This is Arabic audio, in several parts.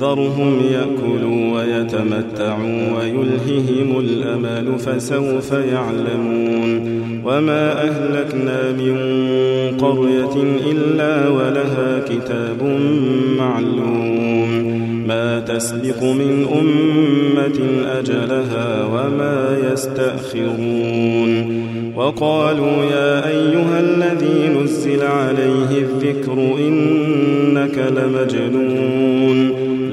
ذرهم يأكلوا ويتمتعوا ويلههم الأمل فسوف يعلمون وما أهلكنا من قرية إلا ولها كتاب معلوم ما تسبق من أمة أجلها وما يستأخرون وقالوا يا أيها الذي نزل عليه الذكر إنك لمجنون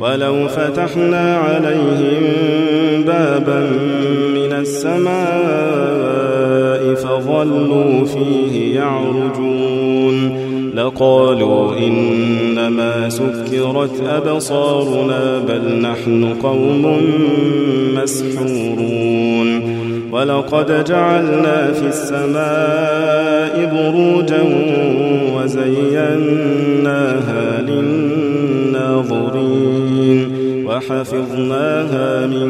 ولو فتحنا عليهم بابا من السماء فظلوا فيه يعرجون لقالوا إنما سكرت أبصارنا بل نحن قوم مسحورون ولقد جعلنا في السماء بروجا وزيناها للناظرين وحفظناها من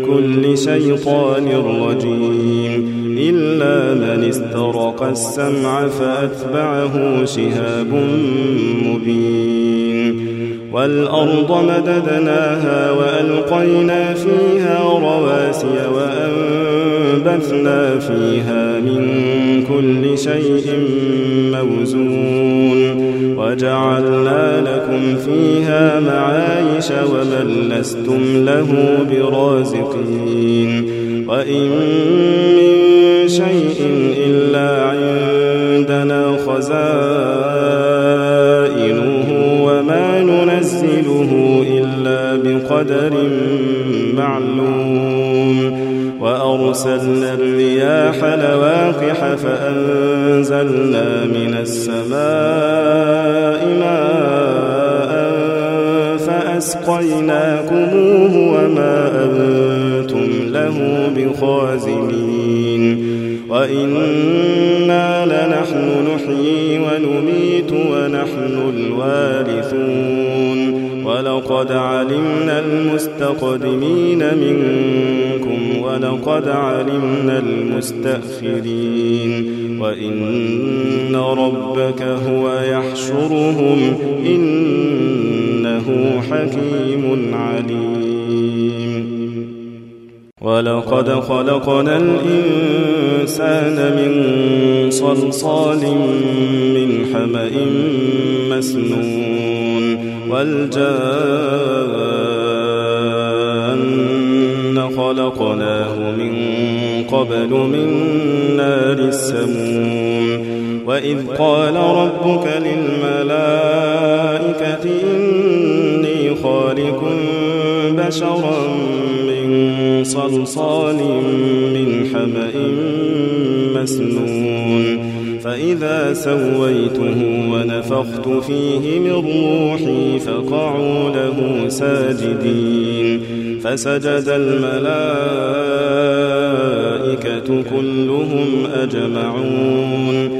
كل شيطان رجيم. إلا من استرق السمع فأتبعه شهاب مبين. والأرض مددناها وألقينا فيها رواسي وأنبثنا فيها من كل شيء موزون. وجعلنا لكم فيها معايش ومن لستم له برازقين وإن من شيء إلا عندنا خزائنه وما ننزله إلا بقدر معلوم وأرسلنا الرياح لواقح فأنزلنا من السماء فأسقيناكموه وما أنتم له بخازنين وإنا لنحن نحيي ونميت ونحن الوارثون ولقد علمنا المستقدمين منكم ولقد علمنا المستأخرين وإن ربك هو يحشرهم إنه حكيم عليم. ولقد خلقنا الإنسان من صلصال من حمأ مسنون والجان خلقناه من قبل من نار السموم. وإذ قال ربك للملائكة إني خالق بشرا من صلصال من حمأ مسنون. فإذا سويته ونفخت فيه من روحي فقعوا له ساجدين. فسجد الملائكة كلهم أجمعون.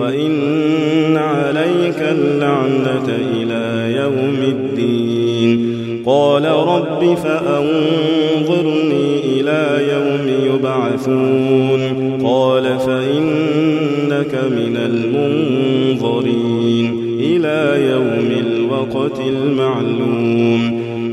وإن عليك اللعنة إلى يوم الدين. قال رب فأنظرني إلى يوم يبعثون. قال فإنك من المنظرين إلى يوم الوقت المعلوم.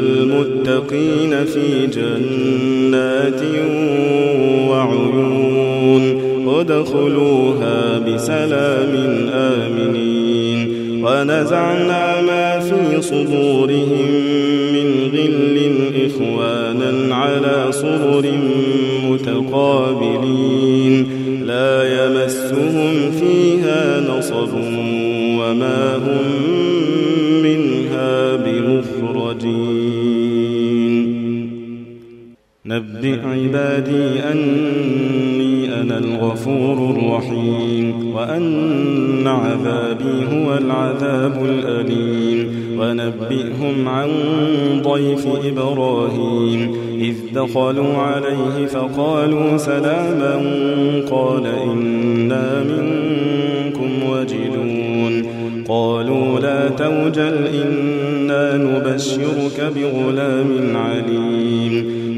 المتقين في جنات وعيون ادخلوها بسلام آمنين ونزعنا ما في صدورهم من غل إخوانا على صرر متقابلين لا يمسهم فيها نصب وما هم منها بمخرجين نبئ عبادي أني أنا الغفور الرحيم وأن عذابي هو العذاب الأليم. ونبئهم عن ضيف إبراهيم إذ دخلوا عليه فقالوا سلاما. قال إنا منكم وجلون. قالوا لا توجل إنا نبشرك بغلام عليم.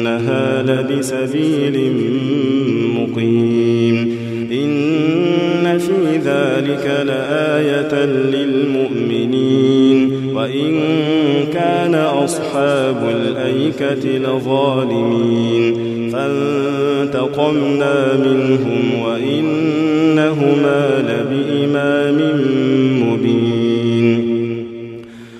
إنها لبسبيل مقيم. إن في ذلك لآية للمؤمنين. وإن كان أصحاب الأيكة لظالمين. فانتقمنا منهم وإنهما لبإمام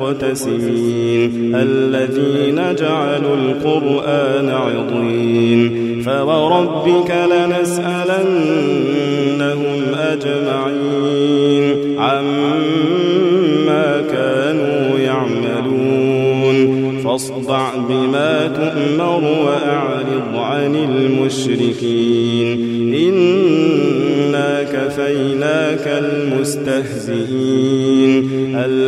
المقتسمين. الذين جعلوا القرآن عضين. فوربك لنسألنهم أجمعين. عما كانوا يعملون. فاصدع بما تؤمر وأعرض عن المشركين. إنا كفيناك المستهزئين.